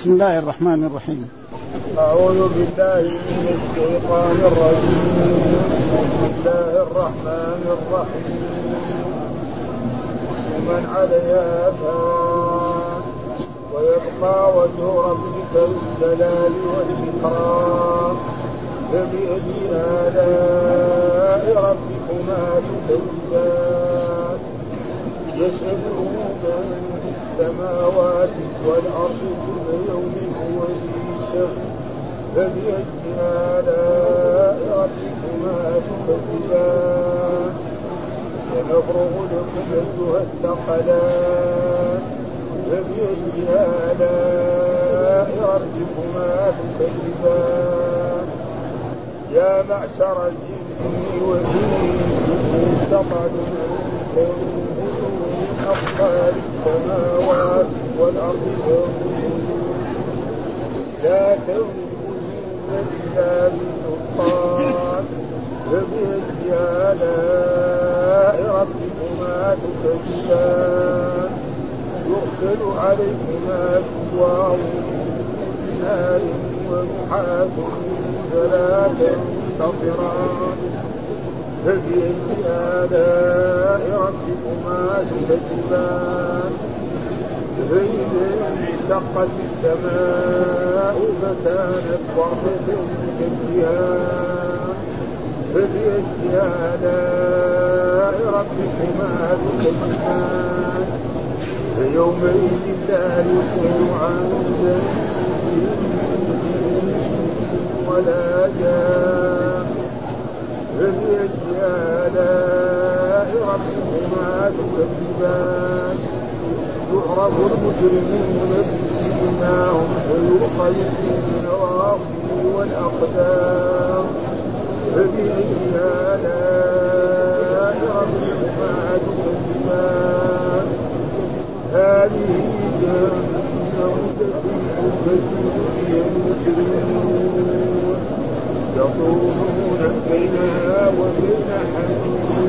بسم الله الرحمن الرحيم. أعوذ بالله من الشيطان الرجيم. بسم الله الرحمن الرحيم. ومن عليها فان ويبقى وجه ربك الجلال والإكرام. فبأي آلاء ربكما تكذبان يسأله من السماوات والأرض كل يوم هو في فبأي آلاء ربكما تكذبان سنفرغ لكم أيها الثقلان فبأي آلاء ربكما تكذبان يا معشر الجن والإنس إن تنفذوا من أقطار السماوات والأرض لا تنفذون إلا بسلطان فبأي آلاء ربكما تكذبان يرسل عليكما شواظ من نار ونحاس فلا تنتصران فبأي آلاء ربكما تكذبان فإذا انشقت السماء فكانت وردة كالدهان فبأي آلاء ربكما تكذبان فيومئذ لا يسأل عن ولا جان فبأي آلاء ربكما تكذبان يعرف المجرمون بسيماهم ويؤخذ بالنواصي والأقدام فبأي آلاء ربكما تكذبان هذه جهنم التي فيها المجرمون يطوفون بينها وبين حميمها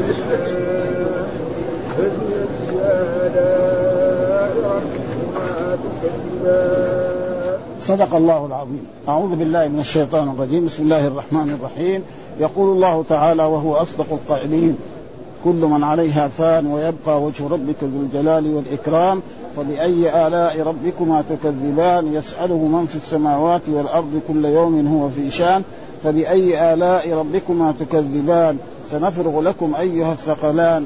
فبأي آلاء ربكما تكذبان صدق الله العظيم. أعوذ بالله من الشيطان الرجيم. بسم الله الرحمن الرحيم. يقول الله تعالى وهو أصدق القائلين كل من عليها فان ويبقى وجه ربك ذو الجلال والإكرام فبأي آلاء ربكما تكذبان؟ يسأله من في السماوات والأرض كل يوم هو في شان فبأي آلاء ربكما تكذبان؟ سنفرغ لكم أيها الثقلان.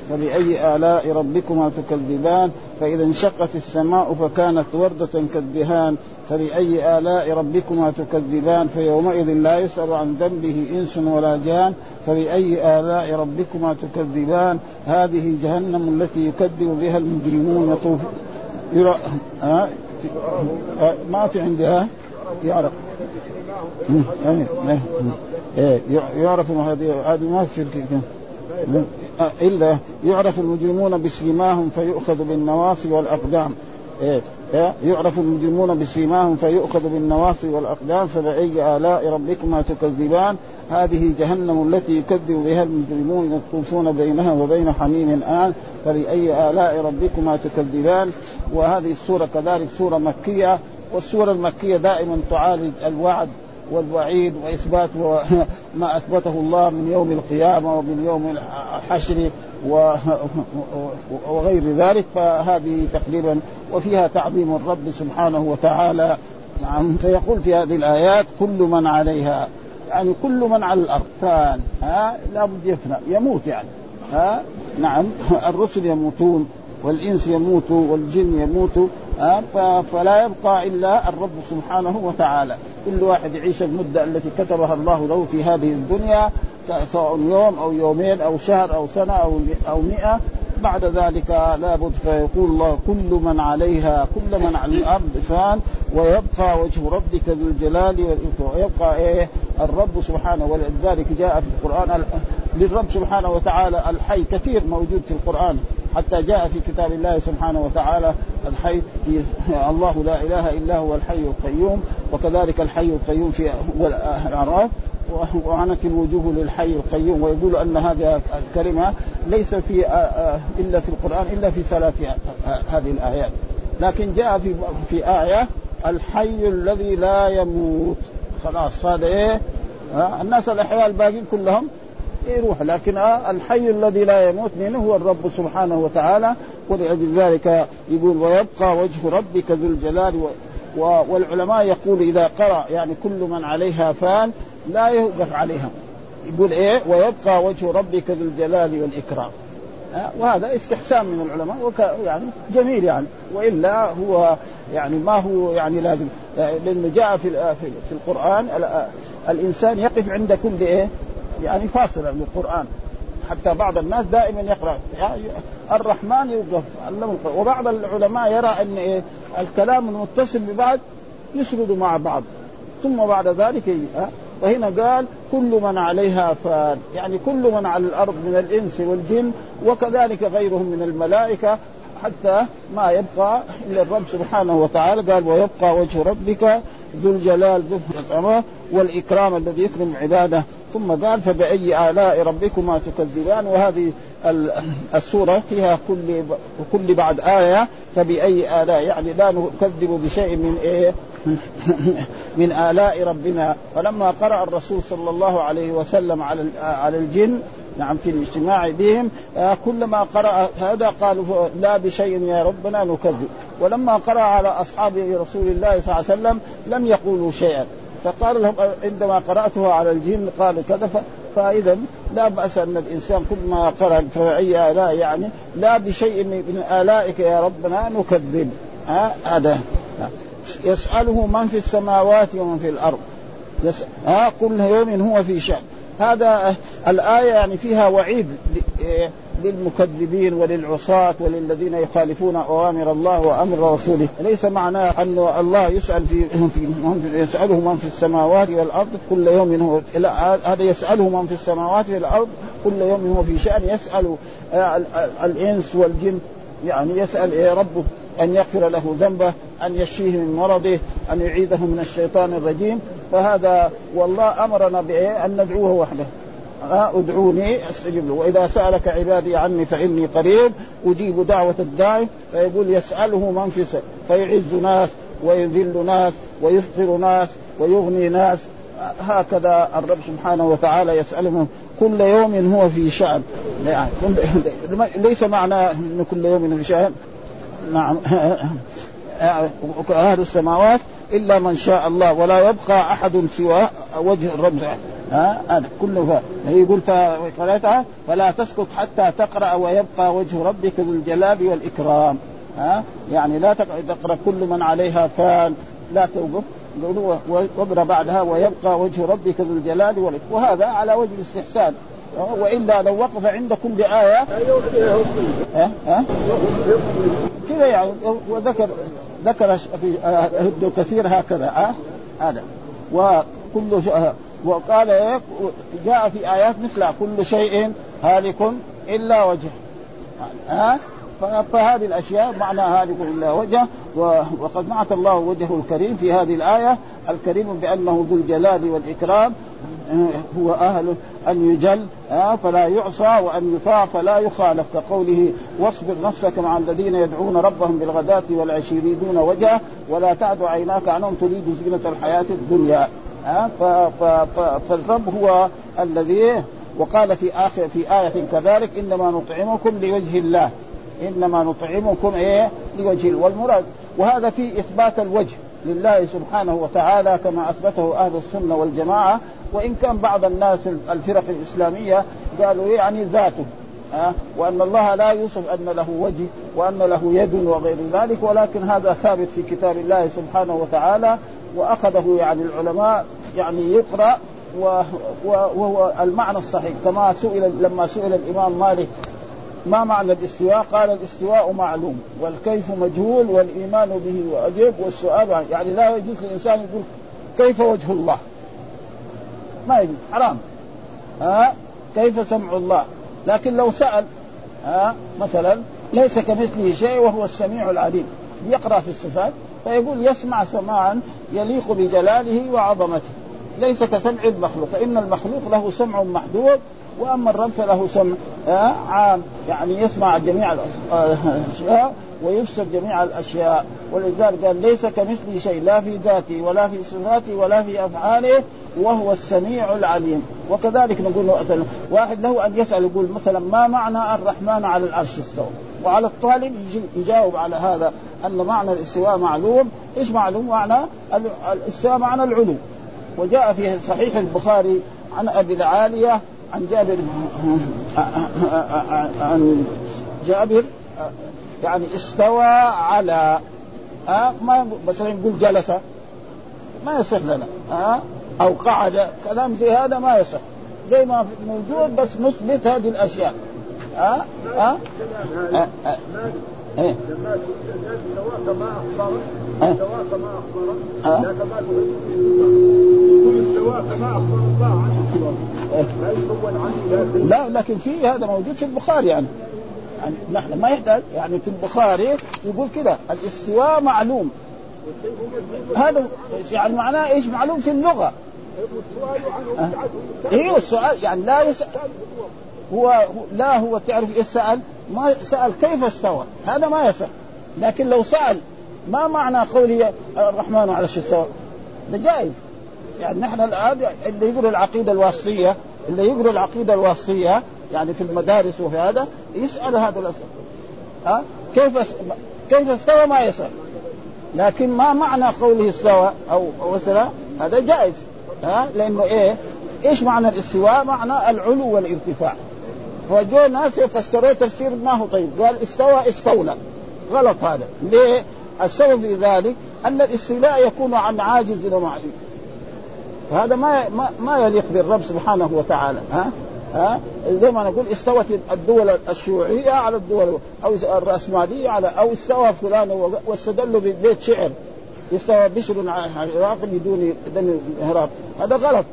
فبأي آلاء ربكما تكذبان فإذا انشقت السماء فكانت وردة كالدهان فبأي آلاء ربكما تكذبان فيومئذ لا يسأل عن ذنبه إنس ولا جان فبأي آلاء ربكما تكذبان. هذه جهنم التي يكذب بها المجرمون يطوف يرى ها؟ ما في عندها؟ يعرف. يعرف هذه هذه ما في إلا يعرف المجرمون بسيماهم فيؤخذ بالنواصي والأقدام. إيه يعرف المجرمون بسيماهم فيؤخذ بالنواصي والأقدام فبأي آلاء ربكما تكذبان؟ هذه جهنم التي يكذب بها المجرمون يطوفون بينها وبين حميم آن فبأي آلاء ربكما تكذبان؟ وهذه السورة كذلك سورة مكية والسورة المكية دائما تعالج الوعد والوعيد وإثبات ما أثبته الله من يوم القيامة ومن يوم الحشر وغير ذلك فهذه تقريبا وفيها تعظيم الرب سبحانه وتعالى. نعم فيقول في هذه الآيات كل من عليها يعني كل من على الأرض. فان ها لابد يفنى يموت يعني ها نعم الرسل يموتون والإنس يموتوا والجن يموتوا فلا يبقى إلا الرب سبحانه وتعالى. كل واحد يعيش المدة التي كتبها الله له في هذه الدنيا سواء يوم أو يومين أو شهر أو سنة أو أو مئة. بعد ذلك لابد فيقول الله كل من عليها كل من على الأرض فان ويبقى وجه ربك ذو الجلال ويبقى إيه؟ الرب سبحانه ولذلك جاء في القرآن للرب سبحانه وتعالى الحي كثير موجود في القرآن. حتى جاء في كتاب الله سبحانه وتعالى الحي الله لا إله إلا هو الحي القيوم وكذلك الحي القيوم في الاعراف وعنت الوجوه للحي القيوم ويقول أن هذه الكلمة ليس في إلا في القرآن إلا في ثلاث هذه الآيات. لكن جاء في في آية الحي الذي لا يموت. خلاص هذا إيه؟ الناس الاحياء الباقين كلهم يروح لكن الحي الذي لا يموت منه هو الرب سبحانه وتعالى. ولأجل ذلك يقول ويبقى وجه ربك ذو الجلال و والعلماء يقول إذا قرأ يعني كل من عليها فان لا يوقف عليها. يقول إيه؟ ويبقى وجه ربك ذو الجلال والإكرام. وهذا استحسان من العلماء وك يعني جميل يعني. وإلا هو يعني ما هو يعني لازم. لأنه جاء في في القرآن الإنسان يقف عند كل إيه؟ يعني فاصلة من القرآن. حتى بعض الناس دائما يقرأ. يعني الرحمن يوقف. وبعض العلماء يرى أن إيه الكلام المتصل ببعض يسرد مع بعض. ثم بعد ذلك وهنا قال كل من عليها فان. يعني كل من على الأرض من الإنس والجن وكذلك غيرهم من الملائكة حتى ما يبقى إلا الرب سبحانه وتعالى. قال ويبقى وجه ربك ذو الجلال ذو العظمه والإكرام الذي يكرم عباده. ثم قال فبأي آلاء ربكما تكذبان؟ وهذه السورة فيها كل كل بعد آية فبأي آلاء؟ يعني لا نكذب بشيء من إيه؟ من آلاء ربنا. فلما قرأ الرسول صلى الله عليه وسلم على على الجن نعم في الاجتماع بهم آه كلما قرأ هذا قالوا لا بشيء يا ربنا نكذب. ولما قرأ على أصحاب رسول الله صلى الله عليه وسلم لم يقولوا شيئا. فقال لهم عندما قرأته على الجن قالوا كذا فإذا لا بأس أن الإنسان كل ما قرأ فأي آلاء يعني لا بشيء من آلائك يا ربنا نكذب. هذا. يسأله من في السماوات ومن في الأرض. يسأل ها كل يوم هو في شأن. هذا الآية يعني فيها وعيد للمكذبين وللعصاة وللذين يخالفون أوامر الله وأمر رسوله. ليس معناه أن الله يسأل في, في يسأله من في السماوات والأرض كل يوم هو لا هذا يسأله من في السماوات والأرض كل يوم هو في شأن يسأل الإنس والجن يعني يسأل إيه ربه. أن يغفر له ذنبه أن يشفيه من مرضه أن يعيده من الشيطان الرجيم. فهذا والله أمرنا بإيه؟ أن ندعوه وحده. ادعوني أستجب له. وإذا سألك عبادي عني فإني قريب أجيب دعوة الداعي فيقول يسأله من في فيعز ناس ويذل ناس ويفقر ناس ويغني ناس. هكذا الرب سبحانه وتعالى يسألهم كل يوم هو في شأن. يعني ليس معنى أن كل يوم في شأن. نعم. أهل السماوات إلا من شاء الله ولا يبقى أحد سوى وجه الرب ها؟ هذا كله يقول فقرأتها فلا تسكت حتى تقرأ ويبقى وجه ربك ذو الجلال والإكرام. ها؟ يعني لا تقرأ كل من عليها فان. لا توقف واقرأ بعدها ويبقى وجه ربك ذو الجلال والإكرام. وهذا على وجه الاستحسان. وإلا لو وقف عند كل آية ها ها كذا يعني. وذكر ذكر في كثير هكذا. ها هذا. وكل وقال جاء في آيات مثل كل شيء هالك إلا وجهه ها فهذه الأشياء معنى هالك الا وجهه وقد نعت الله وجهه الكريم في هذه الآية الكريم بأنه ذو الجلال والإكرام هو أهل أن يجل فلا يعصى وأن يطاع فلا يخالف كقوله واصبر نفسك مع الذين يدعون ربهم بالغداة والعشي يريدون وجهه ولا تعد عيناك عنهم تريد زينة الحياة الدنيا. فالرب هو الذي وقال في اخر في آية كذلك إنما نطعمكم لوجه الله. إنما نطعمكم إيه؟ لوجه والمراد. وهذا في إثبات الوجه لله سبحانه وتعالى كما أثبته أهل السنة والجماعة. وإن كان بعض الناس الفرق الإسلامية قالوا يعني ذاته أه؟ وأن الله لا يوصف أن له وجه وأن له يد وغير ذلك ولكن هذا ثابت في كتاب الله سبحانه وتعالى. وأخذه يعني العلماء يعني يقرأ وهو المعنى الصحيح. كما سئل لما سئل الإمام مالك ما معنى الاستواء؟ قال الاستواء معلوم والكيف مجهول والإيمان به واجب والسؤال يعني لا يجوز للإنسان يقول كيف وجه الله؟ ما يجوز حرام ها كيف سمع الله؟ لكن لو سأل ها مثلا ليس كمثله شيء وهو السميع العليم يقرأ في الصفات فيقول يسمع سماعا يليق بجلاله وعظمته ليس كسمع المخلوق فإن المخلوق له سمع محدود وأما الرب فله سمع آه، عام. يعني يسمع جميع الأشياء ويبصر جميع الأشياء. ولذلك قال ليس كمثله شيء لا في ذاته ولا في صفاته ولا في أفعاله وهو السميع العليم. وكذلك نقول مثلا واحد له أن يسأل يقول مثلا ما معنى الرحمن على العرش استوى وعلى الطالب يجاوب على هذا أن معنى الاستواء معلوم. إيش معلوم؟ معنى الاستواء معنى العلو. وجاء في صحيح البخاري عن أبي العالية عن جابر عن جابر يعني استوى على ها ما مثلا يقول جلس ما يصح لنا ها أو قعد كلام زي هذا ما يصح زي ما موجود بس نثبت هذه الاشياء ها ها إيه لما سواك ما اخبر سواك ما اخبر لا كما تقول استواك لا لكن في هذا موجود في البخاري يعني. يعني نحن ما يحتاج يعني في البخاري يقول كذا الاستواء معلوم. هذا يعني معناه إيش؟ معلوم في اللغة. أيوه السؤال يعني لا يسأل هو لا هو تعرف إيش سأل؟ ما سأل كيف استوى؟ هذا ما يسأل لكن لو سأل ما معنى قولي الرحمن على استوى ده جائز. يعني نحن الآن اللي يقرا العقيدة الواسطية اللي يقرا العقيدة الواسطية يعني في المدارس وفي هذا يسأل هذا الأسئلة. ها؟ كيف كيف استوى ما يسأل. لكن ما معنى قوله استوى أو وصل هذا جائز. ها؟ لأنه إيه؟ إيش معنى الاستواء؟ معنى العلو والارتفاع. فجاء ناس يفسروه تفسير ما هو طيب. قال استوى استولى. غلط هذا. ليه؟ السبب في ذلك أن الاستيلاء يكون عن عاجز ومعجز هذا ما ما, يليق بالرب سبحانه وتعالى ها؟ ها؟ زي ما نقول استوت الدول الشيوعية على الدول أو الرأسمالية على أو استوى فلان واستدلوا ببيت شعر. استوى بشر على العراق بدون دم العراق. هذا غلط.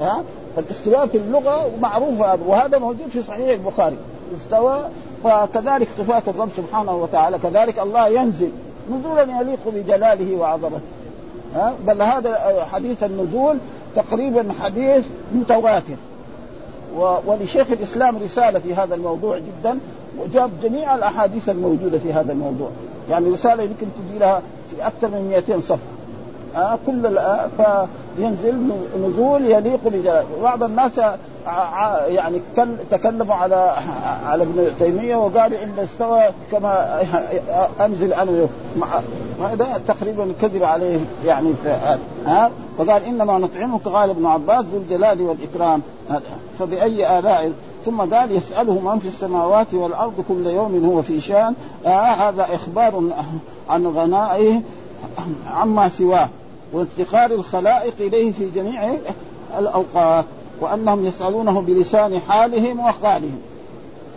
ها؟ فالاستواء في اللغة معروف وهذا موجود في صحيح البخاري. استوى فكذلك صفات الرب سبحانه وتعالى كذلك الله ينزل نزولا يليق بجلاله وعظمته. ها؟ بل هذا حديث النزول تقريبا حديث متواتر. ولشيخ الإسلام رسالة في هذا الموضوع جدا وجاب جميع الأحاديث الموجودة في هذا الموضوع. يعني رسالة يمكن تجي لها في أكثر من 200 صفحة. آه كل آه فينزل نزول يليق بجلاله بعض الناس يعني تكلموا على على ابن تيمية وقالوا إن استوى كما أنزل أنا هذا تقريبا كذب عليه يعني ها؟ فقال إنما نطعمك قال ابن عباس ذو الجلال والإكرام. فبأي آلاء؟ ثم قال يسأله من في السماوات والأرض كل يوم هو في شان. آه هذا إخبار عن غنائه عما سواه. وافتقار الخلائق إليه في جميع الأوقات وأنهم يسألونه بلسان حالهم وقالهم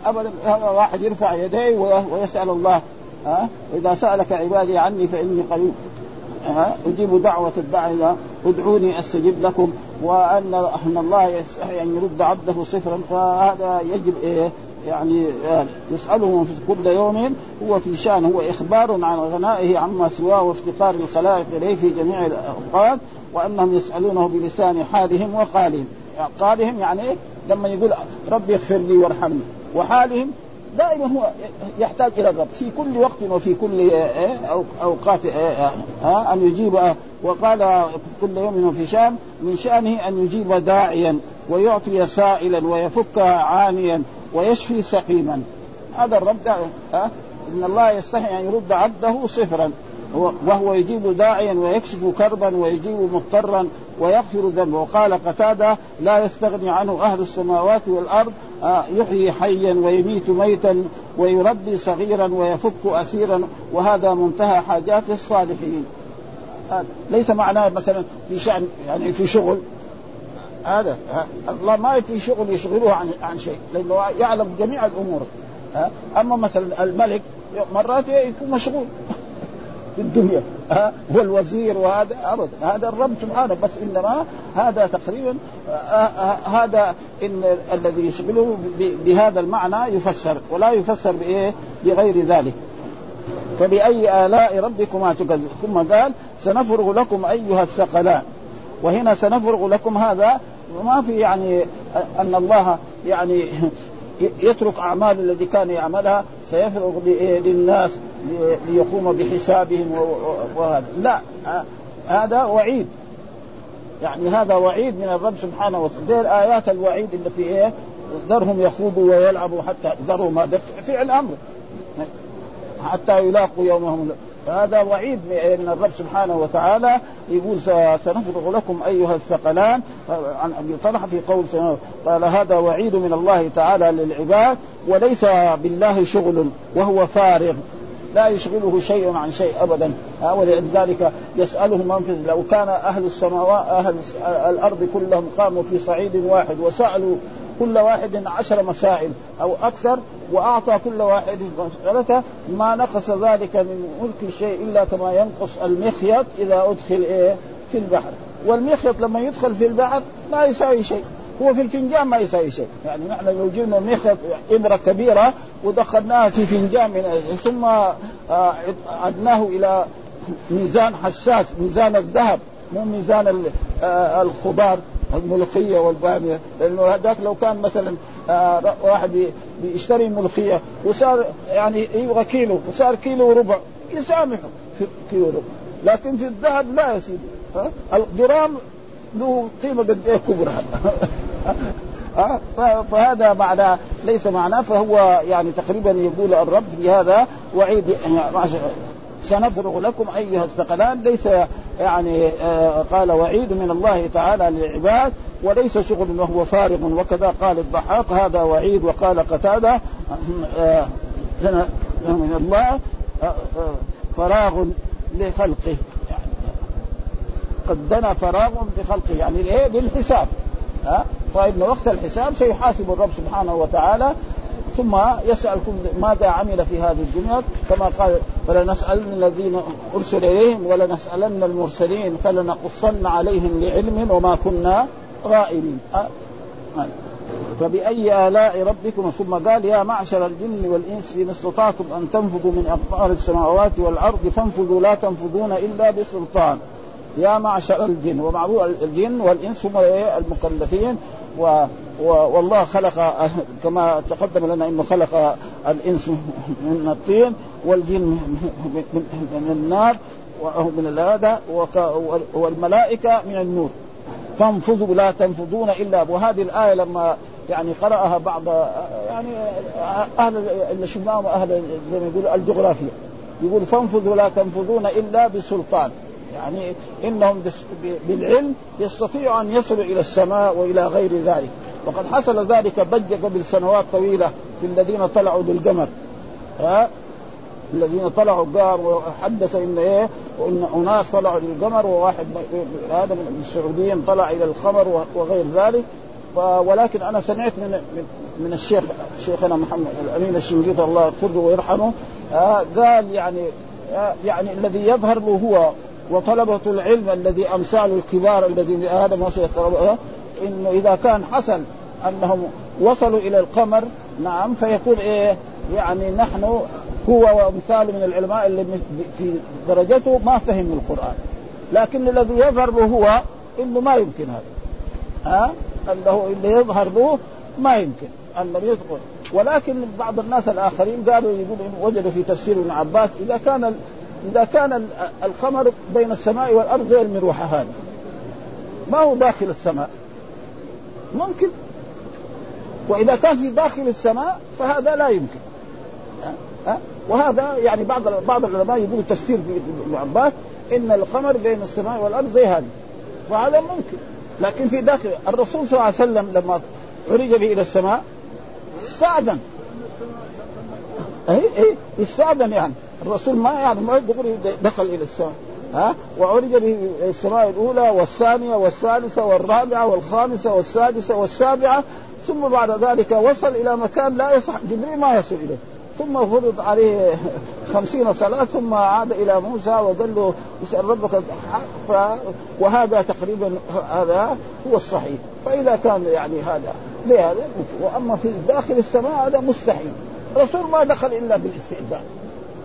ابدا واحد يرفع يديه ويسأل الله. ها؟ واذا سألك عبادي عني فإني قريب. أجيب دعوة الداعي ادعوني أستجب لكم. وأن ان الله يستحي ان يرد عبده صفرا. فهذا يجب إيه؟ يعني يسأله في كل يوم. هو في شان هو إخبار عن غنائه عما سواه وافتقار الخلائق إليه في جميع الأوقات. وأنهم يسألونه بلسان حالهم وقالهم. قالهم يعني إيه؟ لما يقول ربي اغفر لي وارحمني. وحالهم دائما هو يحتاج إلى الرب. في كل وقت وفي كل إيه، أوقات إيه، أن يجيب وقال كل يوم في شام من شأنه أن يجيب داعيا ويعطي سائلا ويفك عانيا ويشفي سقيما. هذا الرب إن الله يستحي أن يرد عبده صفرا وهو يجيب داعيا ويكشف كربا ويجيب مضطرا ويغفر ذنبه وقال قتادة لا يستغني عنه أهل السماوات والأرض آه، يحيي حيا ويميت ميتا ويربي صغيرا ويفك أسيرا وهذا منتهى حاجات الصالحين. آه، ليس معناه مثلا في شأن يعني في شغل. هذا الله ما في شغل يشغله عن عن شيء لأنه يعلم جميع الأمور. أما مثلا الملك مرات يكون مشغول. في الدنيا. ها؟ والوزير وهذا ابدا هذا الرب سبحانه. بس إنما هذا تقريبا هذا إن الذي يشغله بهذا المعنى يفسر. ولا يفسر بإيه؟ بغير ذلك. فبأي آلاء ربكما تكذب ثم قال سنفرغ لكم أيها الثقلان. وهنا سنفرغ لكم هذا ما في يعني أن الله يعني يترك أعمال الذي كان يعملها سيفرغ للناس ليقوم بحسابهم وهذا. لا هذا وعيد. يعني هذا وعيد من الرب سبحانه وتعالى. آيات الوعيد اللي في إيه؟ ذرهم يخوضوا ويلعبوا حتى ذرهم. هذا فعل أمر حتى يلاقوا يومهم. فهذا وعيد من الرب سبحانه وتعالى. يقول سنفرغ لكم أيها الثقلان. عن ابي طلحه في قول قال هذا وعيد من الله تعالى للعباد وليس بالله شغل وهو فارغ. لا يشغله شيء عن شيء ابدا. ولذلك يساله من في لو كان أهل السماوات أهل الأرض كلهم قاموا في صعيد واحد وسألوا كل واحد عشر مسائل أو أكثر وأعطى كل واحد مسألته ما نقص ذلك من ملك الشيء إلا كما ينقص المخيط إذا أدخل إيه؟ في البحر. والمخيط لما يدخل في البحر ما يساوي شيء. هو في الفنجان ما يساوي شيء. يعني نحن لو جبنا مخيط ابره كبيرة ودخلناها في فنجان من ثم آه، عدناه إلى ميزان حساس ميزان الذهب مو ميزان آه، الخضار الملوخية والباميه لأنه هذاك لو كان مثلا آه واحد بيشتري ملوخية وصار يعني يبغى كيلو وصار كيلو وربع يسامحه كيلو وربع. لكن في الذهب لا يا سيدي. الجرام له قيمة قد إيه كبرى؟ فهذا معنى ليس معناه فهو يعني تقريبا يقول الرب في هذا وعيد سنفرغ لكم أيها الثقلان ليس يعني آه قال وعيد من الله تعالى للعباد وليس شغل وهو فارغ وكذا قال الضحاك هذا وعيد وقال قتادة آه من الله آه، آه، فراغ لخلقه يعني قد دنا فراغ لخلقه يعني إيه؟ للحساب. ها؟ فإن وقت الحساب سيحاسب الرب سبحانه وتعالى ثم يسألكم ماذا عمل في هذه الدنيا؟ كما قال فلنسألن الذين أرسل إليهم ولنسألن المرسلين فلنقصن عليهم لعلم وما كنا غائبين. فبأي آلاء ربكم؟ ثم قال يا معشر الجن والإنس إن استطعتم أن تنفذوا من أقطار السماوات والأرض فانفذوا لا تنفذون إلا بسلطان. يا معشر الجن ومعروف الجن والإنس هم المكلفين و والله خلق كما تقدم لنا إنه خلق الإنس من الطين والجن من النار من هذا والملائكة من النور. فانفضوا لا تنفضون إلا وهذه الآية لما يعني قرأها بعض يعني أهل اللي شفناهم أهل زي ما يقولوا الجغرافيا يقول فانفضوا لا تنفذون إلا بسلطان. يعني إنهم بالعلم يستطيعوا أن يصلوا إلى السماء وإلى غير ذلك. وقد حصل ذلك ضجه قبل سنوات طويلة في الذين طلعوا للقمر ها؟ الذين طلعوا قال وحدث إن إيه وإن أناس طلعوا للقمر وواحد هذا من السعوديين طلع إلى القمر وغير ذلك. ولكن أنا سمعت من من الشيخ شيخنا محمد الأمين الشنقيطي الله يغفر له ويرحمه قال يعني يعني الذي يظهر له هو وطلبة العلم الذي أمثال الكبار الذي آدم وصل إنه إذا كان حصل أنهم وصلوا إلى القمر نعم فيكون إيه؟ يعني نحن هو وأمثال من العلماء اللي في درجته ما فهموا القرآن. لكن الذي يظهر له هو إنه ما يمكن هذا. ها؟ أنه اللي يظهر له ما يمكن انه يدخل ولكن بعض الناس الآخرين قالوا يقول وجدوا في تفسير ابن عباس إذا كان إذا كان القمر بين السماء والأرض زي المروحه هذه. ما هو داخل السماء؟ ممكن. وإذا كان في داخل السماء فهذا لا يمكن. ها؟ وهذا يعني بعض بعض العلماء يقولوا تفسير في ابن عباس إن القمر بين السماء والأرض زي هذه. وهذا ممكن. لكن في داخل الرسول صلى الله عليه وسلم لما عرج به إلى السماء استأذن. اي اي استأذن يعني. الرسول ما يعني ما دخل إلى السماء ها؟ وعرج به السماء الأولى والثانية والثالثة والرابعة والخامسة والسادسة والسابعة ثم بعد ذلك وصل إلى مكان لا يصح جبريل ما يصل إليه. ثم فرض عليه خمسين صلاة ثم عاد إلى موسى وقال له اسأل ربك. ف... وهذا تقريبا هذا هو الصحيح. فإذا كان يعني هذا لهذا وأما في داخل السماء هذا مستحيل. الرسول ما دخل إلا بالاستئذان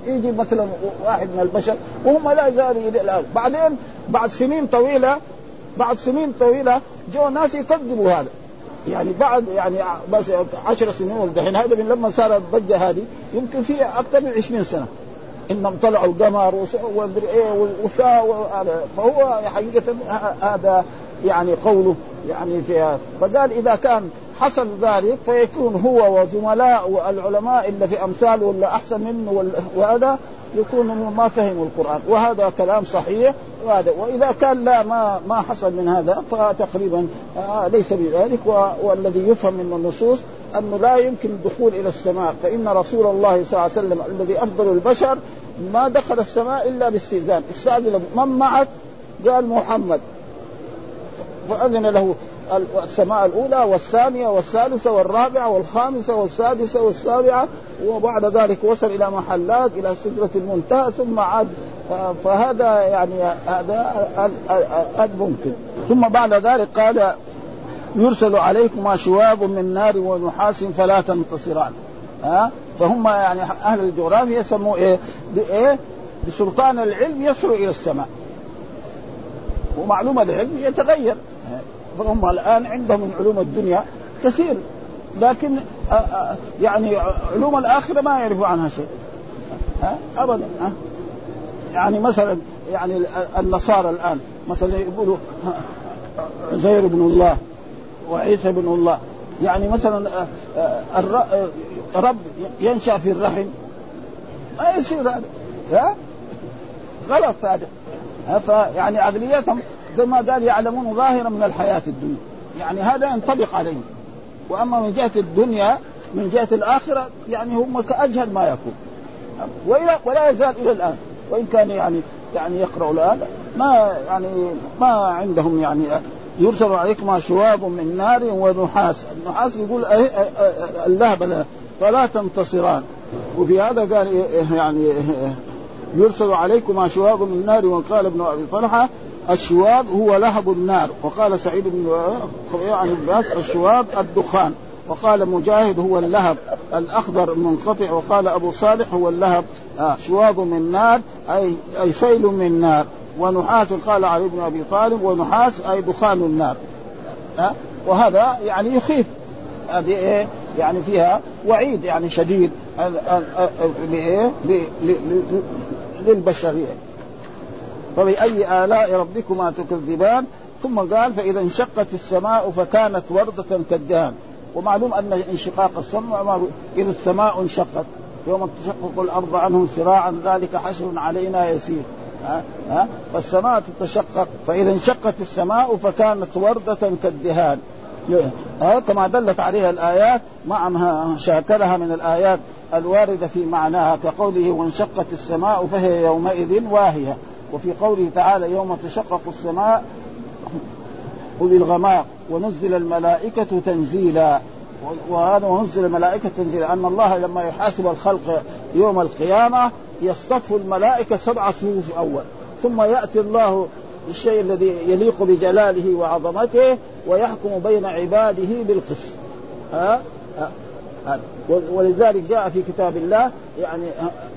يجي مثلا واحد من البشر وهم لا يزالوا الان بعدين بعد سنين طويلة بعد سنين طويلة جو ناس يكذبوا هذا. يعني بعد يعني بس 10 سنين والدحين هذا من لما صارت الضجه هذه يمكن في أكثر من 20 سنة. إنهم طلعوا القمر ومدري إيه فهو حقيقة هذا يعني قوله يعني في فقال إذا كان حصل ذلك فيكون هو وزملاء العلماء اللي في امثاله ولا أحسن منه وهذا يكونوا ما فهموا القرآن. وهذا كلام صحيح. وهذا وإذا كان لا ما ما حصل من هذا فتقريبا آه ليس بذلك. والذي يفهم من النصوص أنه لا يمكن الدخول إلى السماء. فإن رسول الله صلى الله عليه وسلم الذي أفضل البشر ما دخل السماء إلا باستئذان. استاذن من معك؟ قال محمد. فأذن له. السماء الأولى والثانية والثالثة والرابعة والخامسة والسادسة والسابعة وبعد ذلك وصل إلى محلات إلى سدرة المنتهى ثم عاد. فهذا يعني هذا ممكن. ثم بعد ذلك قال يرسل عليكما شواب من نار ونحاس فلا تنتصران. ها؟ فهم يعني أهل الجغرافيا يسموا إيه؟ بايه بسلطان العلم يصل إلى السماء. ومعلومة العلم يتغير. فهم الآن عندهم من علوم الدنيا كثير لكن يعني علوم الآخرة ما يعرفوا عنها شيء. ابدا يعني مثلا يعني النصارى الآن مثلا يقولوا عزير بن الله وعيسى بن الله. يعني مثلا رب ينشأ في الرحم. ما يصير هذا غلط هذا. فيعني عقليتهم ما قال يعلمون ظاهرا من الحياة الدنيا. يعني هذا ينطبق عليهم وأما من جهة الدنيا من جهة الآخرة يعني هم كأجهل ما يكون. وإلى ولا يزال إلى الآن. وإن كان يعني يعني يقرأ الآن ما يعني ما عندهم يعني يرسل عليكم شواب من نار ونحاس. النحاس يقول اللهب فلا تنتصران. وفي هذا قال يعني يرسل عليكما شواب من نار وقال ابن أبي طلحة الشواب هو لهب النار وقال سعيد بن عن عباس الشواب الدخان وقال مجاهد هو اللهب الاخضر المنقطع وقال ابو صالح هو اللهب آه شواظ من نار اي اي سيل من نار ونحاس قال علي بن ابي طالب ونحاس اي دخان النار آه وهذا يعني يخيف هذه إيه يعني فيها وعيد يعني شديد للبشريه فبأي آلاء ربكما تكذبان؟ ثم قال فإذا انشقت السماء فكانت وردة كالدهان. ومعلوم أن انشقاق السماء إذا السماء انشقت يوم تشقق الأرض عنهم سراعا ذلك حشر علينا يسير. ها؟ ها؟ فالسماء تتشقق. فإذا انشقت السماء فكانت وردة كالدهان. ها؟ كما دلت عليها الآيات مع ما شاكلها من الآيات الواردة في معناها كقوله وانشقت السماء فهي يومئذ واهية. وفي قوله تعالى يوم تشقق السماء وبالغماء ونزل الملائكة تنزيلا. وهذا ونزل الملائكة تنزيلا. أن الله لما يحاسب الخلق يوم القيامة يصطف الملائكة سبع صفوف أول ثم يأتي الله الشيء الذي يليق بجلاله وعظمته ويحكم بين عباده بالقسط. ها؟ ها؟ ولذلك جاء في كتاب الله يعني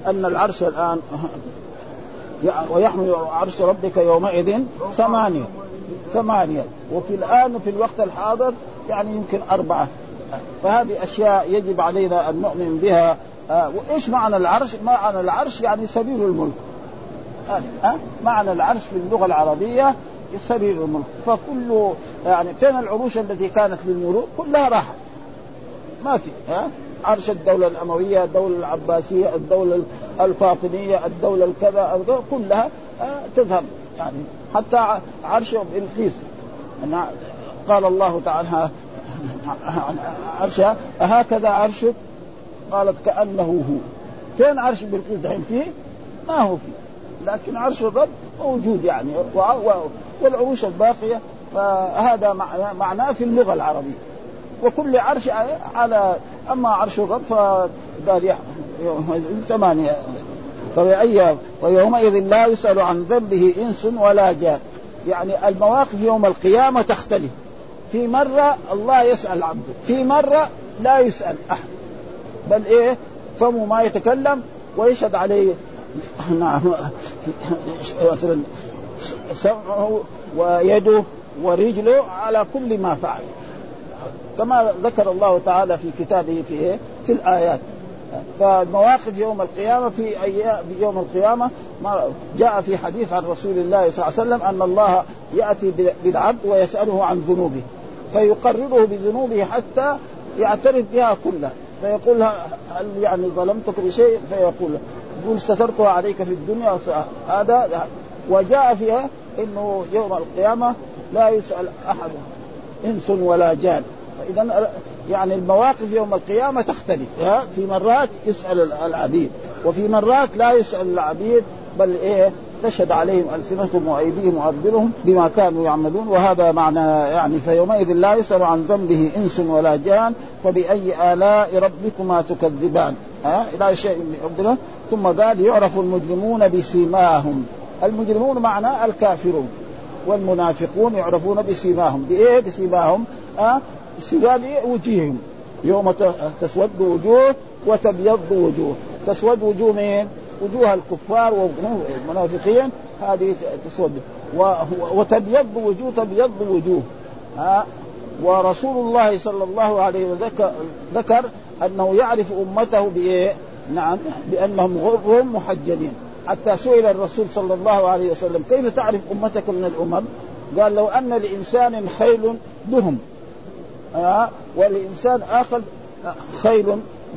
أن العرش الآن ويحمل عرش ربك يومئذ ثمانية. ثمانية. وفي الآن في الوقت الحاضر يعني يمكن أربعة. فهذه أشياء يجب علينا أن نؤمن بها. آه وإيش معنى العرش؟ معنى العرش يعني سبيل الملك. آه آه معنى العرش في اللغة العربية سبيل الملك. فكل يعني فين العروش التي كانت للملوك؟ كلها راحت. ما في ها عرش الدولة الأموية الدولة العباسية الدولة الفاطمية الدولة الكذا كلها آه، تذهب. يعني حتى عرش بلقيس قال الله تعالى عرشها أهكذا عرشك؟ قالت كأنه هو. فين عرش بلقيس دحين فيه؟ ما هو فيه. لكن عرش الرب موجود يعني والعروش الباقية. فهذا معناه في اللغة العربية. وكل عرش على أما عرش الرب فقال ثمانية. فبأي ويومئذ لا يسأل عن ذنبه إنس ولا جان. يعني المواقف يوم القيامة تختلف. في مرة الله يسأل عبده في مرة لا يسأل أحد. بل إيه؟ فمه ما يتكلم ويشهد عليه. نعم. مثلا سمعه ويده ورجله على كل ما فعل. كما ذكر الله تعالى في كتابه في إيه؟ في الآيات. فالمواقف يوم القيامة في أيام يوم القيامة جاء في حديث عن رسول الله صلى الله عليه وسلم أن الله يأتي بالعبد ويسأله عن ذنوبه فيقرره بذنوبه حتى يعترف بها كلها فيقول هل يعني ظلمتك بشيء؟ فيقول يقول سترتها عليك في الدنيا هذا وجاء فيها إنه يوم القيامة لا يسأل أحد إنس ولا جان. فإذا يعني المواقف يوم القيامة تختلف في مرات يسأل العبيد وفي مرات لا يسأل العبيد بل إيه؟ تشهد عليهم ألسنتهم وأيديهم وأرجلهم بما كانوا يعملون وهذا معنى يعني فيومئذ لا يسأل عن ذنبه إنس ولا جان فبأي آلاء ربكما تكذبان ها؟ إلى شيء ربنا ثم قال يعرف المجرمون بسيماهم. المجرمون معنى الكافرون والمنافقون يعرفون بسيماهم. بإيه؟ بسيماهم ها؟ السيماهم وجيههم يوم تسود وجوه وتبيض وجوه. تسود وجوه مين؟ وجوه الكفار والمنافقين. هذه تسود. وتبيض وجوه تبيض وجوه. ها؟ ورسول الله صلى الله عليه وسلم ذكر أنه يعرف أمته بإيه؟ نعم بأنهم غر محجلين. حتى سئل الرسول صلى الله عليه وسلم كيف تعرف أمتك من الأمم؟ قال لو أن لإنسان خيل دهم آه ولانسان اخر خيل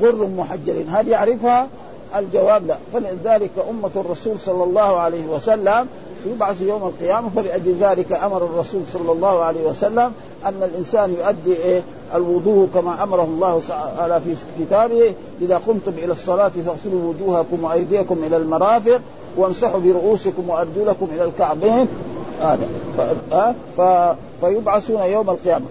غر محجلين هل يعرفها؟ الجواب لا. فلذلك أمة الرسول صلى الله عليه وسلم يبعث يوم القيامة فلأجل ذلك أمر الرسول صلى الله عليه وسلم أن الإنسان يؤدي إيه الوضوء كما أمره الله تعالى في كتابه إذا قمتم إلى الصلاة فاغسلوا وجوهكم وأيديكم إلى المرافق وامسحوا برؤوسكم وأرجلكم إلى الكعبين. هذا. ف... فيبعثون يوم القيامة.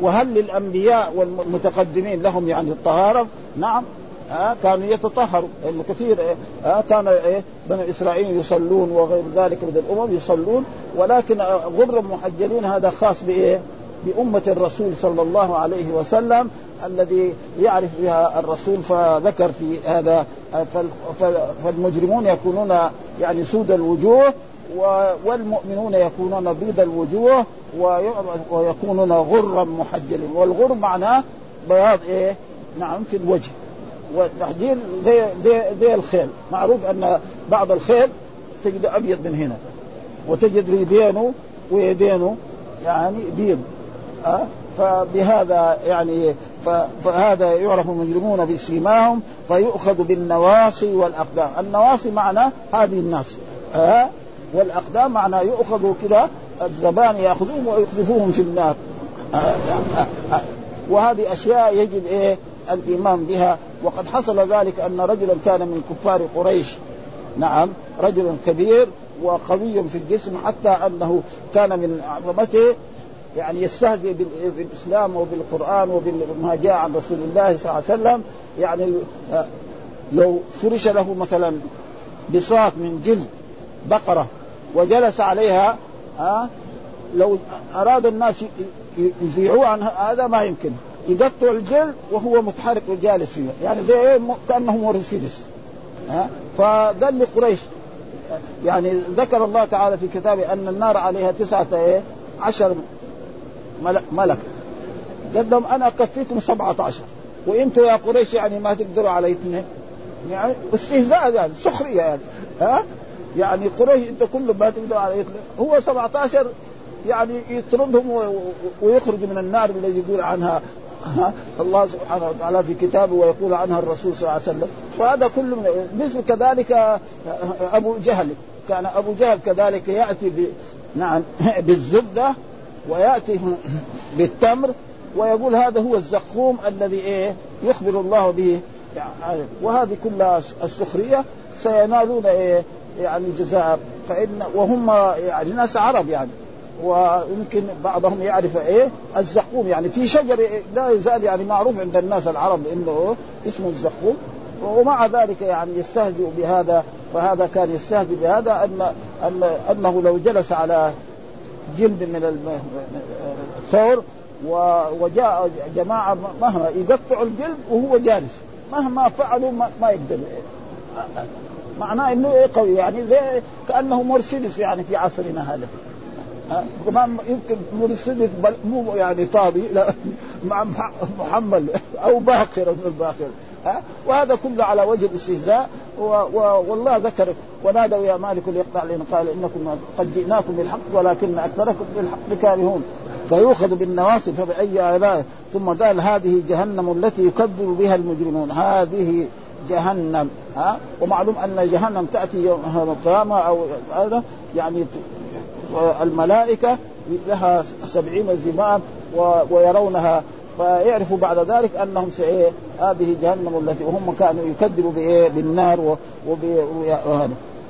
وهل للأنبياء والمتقدمين لهم يعني الطهارة؟ نعم ها كانوا يتطهروا لأنه كثير ها كان إيه بني إسرائيل يصلون وغير ذلك من الأمم يصلون ولكن غر محجلين هذا خاص بإيه؟ بأمة الرسول صلى الله عليه وسلم الذي يعرف بها الرسول فذكر في هذا فالمجرمون يكونون يعني سود الوجوه والمؤمنون يكونون بيض الوجوه ويكونون غرا محجلين والغر معناه بياض إيه؟ نعم في الوجه والتحجير زي زي زي الخيل معروف أن بعض الخيل تجد أبيض من هنا وتجد ريدينه ويدينه يعني بيض أه؟ فبهذا يعني فهذا يعرف المجرمون بسيماهم فيؤخذ بالنواصي والأقدام، النواصي معنى هذه الناس أه؟ والأقدام معنى يؤخذوا كذا الزبان يأخذوهم ويقذفوهم في النار. وهذه أشياء يجب إيه؟ الإيمان بها. وقد حصل ذلك أن رجلا كان من كفار قريش. نعم رجل كبير وقوي في الجسم حتى أنه كان من عظمته يعني يستهزئ بالإسلام وبالقرآن وبما جاء عن رسول الله صلى الله عليه وسلم. يعني آه، لو فرش له مثلا بساط من جلد بقرة وجلس عليها ها؟ لو أراد الناس يذيعوه عن هذا ما يمكن. يقطع الجلد وهو متحرك وجالس فيه يعني زي إيه؟ كأنه مرسيدس ها؟ فقال لقريش يعني ذكر الله تعالى في كتابه أن النار عليها تسعة إيه؟ عشر ملك قال لهم أنا كفيكم 17 وأنتم يا قريش يعني ما تقدروا على اثنين. يعني استهزاء يعني سخرية يعني ها؟ يعني قريش انت كله ما تقدر اثنين هو 17 يعني يطردهم ويخرج من النار الذي يقول عنها الله سبحانه وتعالى في كتابه ويقول عنها الرسول صلى الله عليه وسلم. وهذا كله مثل كذلك أبو جهل. كان أبو جهل كذلك يأتي ب... نعم بالزبدة ويأتي بالتمر ويقول هذا هو الزقوم الذي إيه؟ يخبر الله به. يعني وهذه كلها السخرية سينالون إيه؟ يعني جزاء فإن وهم يعني ناس عرب يعني. ويمكن بعضهم يعرف إيه؟ الزقوم يعني. في شجر لا يزال يعني معروف عند الناس العرب إنه اسمه الزقوم ومع ذلك يعني يستهزئ بهذا فهذا كان يستهزئ بهذا أن أن أنه لو جلس على جلد من الثور وجاء جماعة مهما يقطعوا الجلد وهو جالس. مهما فعلوا ما يقدر. معناه إنه إيه قوي يعني زي كأنه مرسيدس يعني في عصرنا هذا كمان يمكن مرسيدس مو يعني فاضي لا مع محمل أو باخر من الباخر ها؟ وهذا كله على وجه الاستهزاء والله ذكر ونادوا يا مالك ليقطع لنا قال إنكم قد جئناكم بالحق ولكن أكثركم بالحق كارهون. فيؤخذ بالنواصي فبأي آلاء ثم قال هذه جهنم التي يكذب بها المجرمون. هذه جهنم ها؟ ومعلوم أن جهنم تأتي يوم القيامة أو يعني الملائكة لها سبعين زمام ويرونها. فيعرفوا بعد ذلك أنهم هذه جهنم التي وهم كانوا يكذبوا بالنار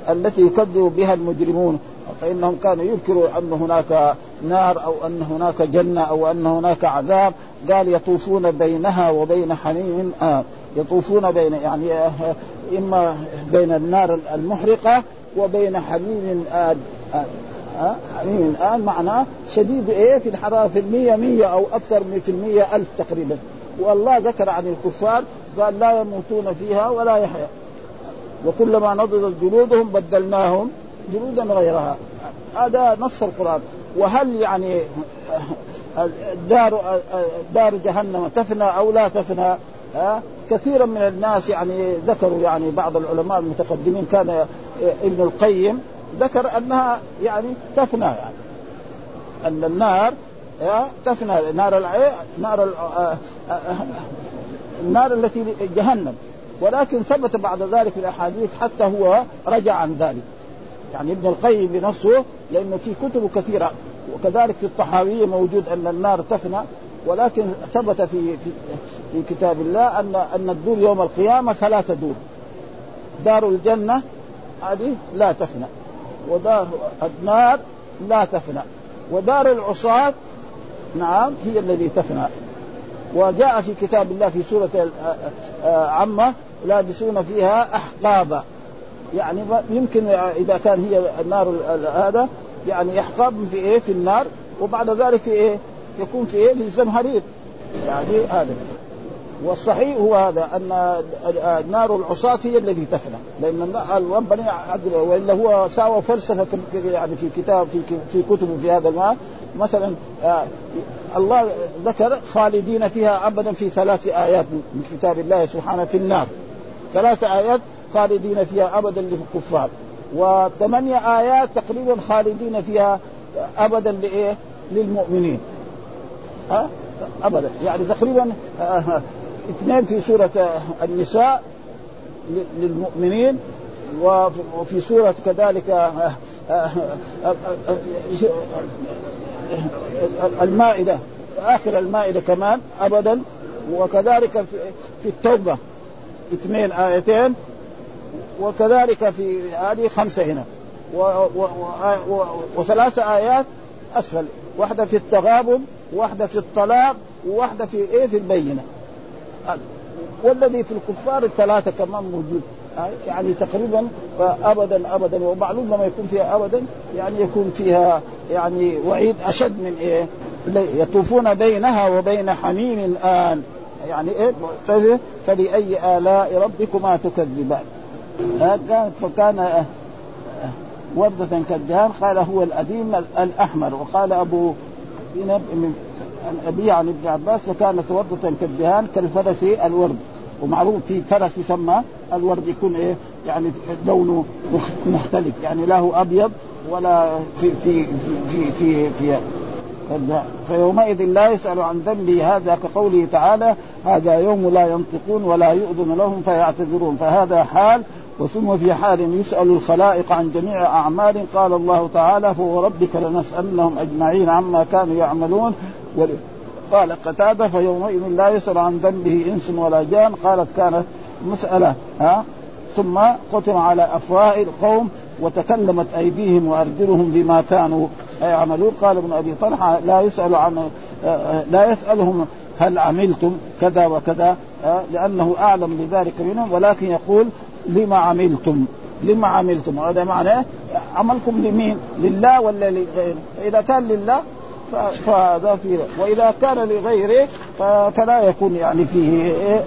التي يكذب بها المجرمون. فإنهم كانوا ينكروا أن هناك نار أو أن هناك جنة أو أن هناك عذاب. قال يطوفون بينها وبين حميم آه. يطوفون بين يعني آه إما بين النار المحرقة وبين حميم آد آه آه حميم آن معناه شديد إيه؟ في الحرارة في المية مية أو أكثر من في المية ألف تقريبا. والله ذكر عن الكفار قال لا يموتون فيها ولا يحيا وكلما نضجت جلودهم بدلناهم جلودا غيرها. هذا نص القرآن. وهل يعني دار دار جهنم تفنى أو لا تفنى؟ ها؟ كثيرا من الناس يعني ذكروا يعني بعض العلماء المتقدمين كان ابن القيم ذكر أنها يعني تفنى يعني. أن النار تفنى. نار نار النار التي جهنم. ولكن ثبت بعد ذلك في الأحاديث حتى هو رجع عن ذلك. يعني ابن القيم بنفسه لأنه في كتب كثيرة. وكذلك في الطحاوية موجود أن النار تفنى. ولكن ثبت في في, كتاب الله أن أن الدور يوم القيامة ثلاثة دور دار الجنة هذه لا تفنى. ودار النار لا تفنى. ودار العصاة نعم هي الذي تفنى. وجاء في كتاب الله في سورة عمة لابسون فيها أحقابا. يعني يمكن إذا كان هي النار هذا يعني يحقب في إيه؟ في النار. وبعد ذلك في إيه؟ يكون في إيه؟ في الزمهرير يعني هذا. والصحيح هو هذا أن نار العصاة هي التي تفنى. لأن ربنا وإلا هو ساوى فلسفة يعني في كتاب في في كتبه في هذا الماء مثلا الله ذكر خالدين فيها ابدا في ثلاث آيات من كتاب الله سبحانه في النار. ثلاث آيات خالدين فيها ابدا للكفار. وثمانية آيات تقريبا خالدين فيها أبدا لإيه؟ للمؤمنين. ها؟ أبدا. يعني تقريبا اثنين في سورة النساء للمؤمنين وفي سورة كذلك المائدة. آخر المائدة كمان أبدا. وكذلك في التوبة اثنين آيتين. وكذلك في هذه خمسة هنا. و و و وثلاث آيات أسفل واحدة في التغابن واحدة في الطلاق وواحدة في إيه؟ في البينة. والذي في الكفار الثلاثة كمان موجود. يعني تقريبا ابدا ابدا ومعلوم لما يكون فيها ابدا يعني يكون فيها يعني وعيد أشد من إيه؟ يطوفون بينها وبين حميم الآن. يعني إيه؟ فبأي آلاء ربكما تكذبان؟ كان فكان آه، آه، وردة كالدهان قال هو الأديم الأحمر وقال أبو من أبي عن ابن عباس فكانت وردة كالدهان كالفرس الورد. ومعروف في فرس يسمى الورد يكون إيه؟ يعني لونه مختلف. يعني له أبيض ولا في في في في, في, في فيومئذ لا يسأل عن ذنبه. هذا كقوله تعالى هذا يوم لا ينطقون ولا يؤذن لهم فيعتذرون. فهذا حال وثم في حال يسأل الخلائق عن جميع أعمال قال الله تعالى فوربك لنسألنهم أجمعين عما كانوا يعملون. قال قتادة فيومئذ لا يسأل عن ذنبه إنس ولا جان قالت كانت مسألة ها؟ ثم ختم على أفواه القوم وتكلمت أيديهم وأرجلهم بما كانوا يعملون. قال ابن أبي طلحة لا يسأل عن لا يسألهم هل عملتم كذا وكذا لأنه أعلم بذلك منهم ولكن يقول لما عملتم؟ لما عملتم؟ هذا معناه عملكم لمين؟ لله ولا لغيره؟ فاذا كان لله فهذا فيه وإذا كان لغيره فلا يكون يعني فيه إيه؟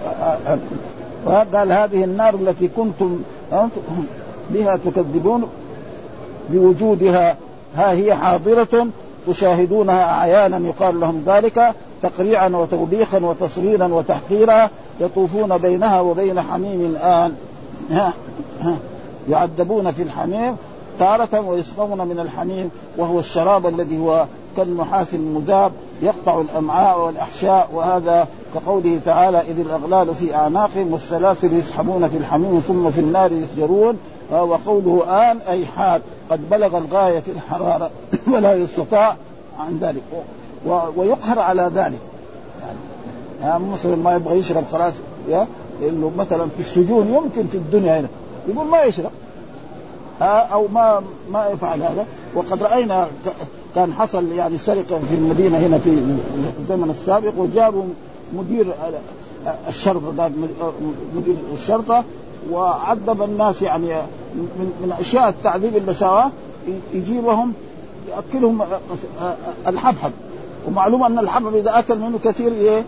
قال هذه النار التي كنتم بها تكذبون بوجودها. ها هي حاضرة تشاهدونها أعيانا. يقال لهم ذلك تقريعا وتوبيخا وتصغيرا وتحقيرا يطوفون بينها وبين حميم الآن. ها ها. يعذبون في الحميم تارة ويسقون من الحميم وهو الشراب الذي هو كالنحاس المذاب يقطع الأمعاء والأحشاء وهذا كقوله تعالى إذ الأغلال في اعناقهم والسلاسل يسحبون في الحميم ثم في النار يسجرون وقوله آن أي حال قد بلغ الغاية في الحرارة ولا يستطاع عن ذلك. ويقهر على ذلك. مثلا ما يبغى يشرب خلاص يا إنه مثلا في السجون يمكن في الدنيا هنا يقول ما يشرب. أو ما ما يفعل هذا. وقد رأينا كان حصل يعني سرقة في المدينة هنا في الزمن السابق وجابوا مدير الشرطة مدير الشرطة وعذب الناس يعني من, من أشياء التعذيب اللي سواه يجيبهم يأكلهم الحبحب. ومعلوم أن الحبحب إذا أكل منه كثير إيه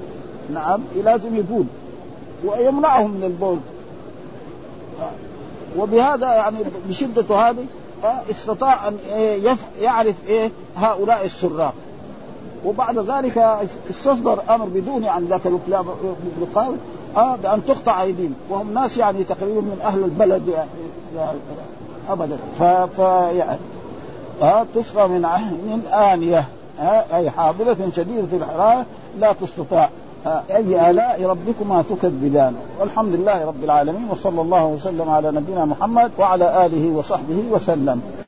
نعم لازم يبول. ويمنعهم من البول. وبهذا يعني بشدته هذه استطاع أن إيه يعرف إيه هؤلاء السراق وبعد ذلك استصدر أمر بدون عن ذاك الوقايه آه بأن تقطع أيديهم. وهم ناس يعني تقريبا من أهل البلد يعني, يعني ابدا. ف, ف يعني آه تسقى من من آنية آه أي حاضرة شديدة الحراره لا تستطاع. أي آلاء ربكما تكذبان. والحمد لله رب العالمين وصلى الله وسلم على نبينا محمد وعلى آله وصحبه وسلم.